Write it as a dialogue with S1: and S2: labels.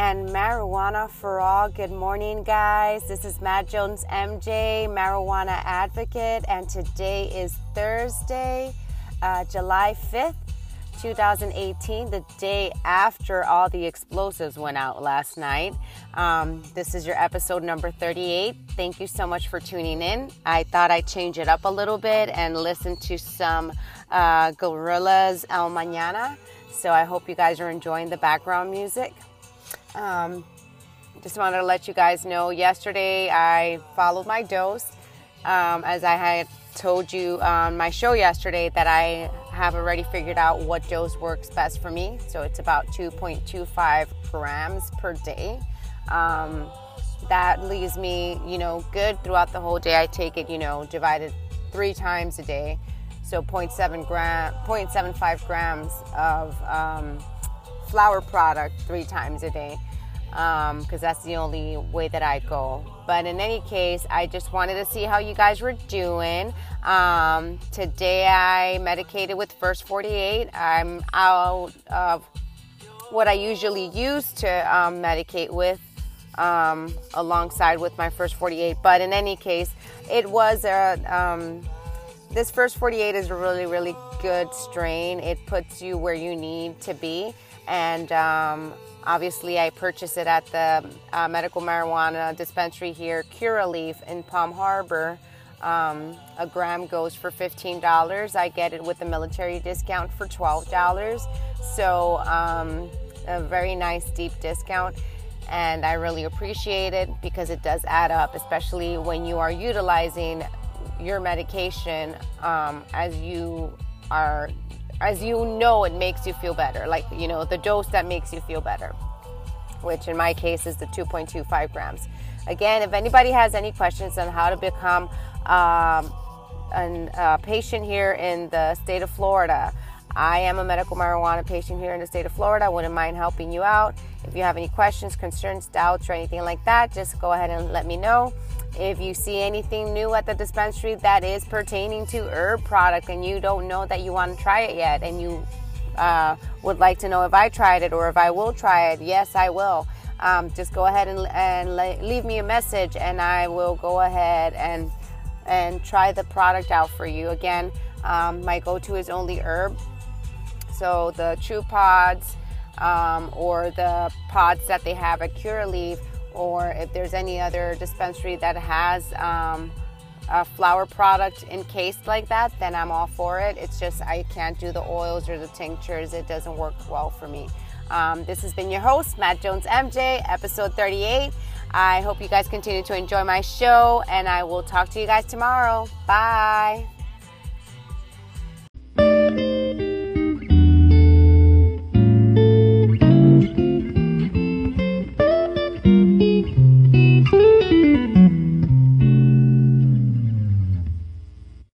S1: and marijuana for all. Good morning, guys. This is Matt Jones, MJ, marijuana advocate, and today is Thursday, uh, July 5th. 2018, the day after all the explosives went out last night. Um, this is your episode number 38. Thank you so much for tuning in. I thought I'd change it up a little bit and listen to some uh, Gorillaz El Mañana. So I hope you guys are enjoying the background music. Um, just wanted to let you guys know yesterday I followed my dose. Um, as I had told you on my show yesterday, that I have already figured out what dose works best for me. So it's about 2.25 grams per day. Um, that leaves me, you know, good throughout the whole day. I take it, you know, divided three times a day. So 0.7 gram, 0.75 grams of um, flower product three times a day because um, that's the only way that I go. But in any case, I just wanted to see how you guys were doing. Um, today I medicated with First 48. I'm out of what I usually use to um, medicate with. Um, alongside with my first 48 but in any case it was a um, this first 48 is a really really good strain it puts you where you need to be and um, obviously I purchased it at the uh, medical marijuana dispensary here, Curaleaf in Palm Harbor. Um, a gram goes for $15. I get it with a military discount for $12. So, um, a very nice deep discount. And I really appreciate it because it does add up, especially when you are utilizing your medication um, as you are as you know it makes you feel better like you know the dose that makes you feel better which in my case is the 2.25 grams again if anybody has any questions on how to become um, a patient here in the state of florida I am a medical marijuana patient here in the state of Florida. I wouldn't mind helping you out. If you have any questions, concerns, doubts, or anything like that, just go ahead and let me know. If you see anything new at the dispensary that is pertaining to herb product and you don't know that you want to try it yet and you uh, would like to know if I tried it or if I will try it, yes, I will. Um, just go ahead and, and leave me a message and I will go ahead and and try the product out for you. Again, um, my go-to is only herb. So the Chew Pods um, or the pods that they have at Curaleaf or if there's any other dispensary that has um, a flower product encased like that, then I'm all for it. It's just I can't do the oils or the tinctures, it doesn't work well for me. Um, this has been your host, Matt Jones MJ, episode 38. I hope you guys continue to enjoy my show, and I will talk to you guys tomorrow. Bye.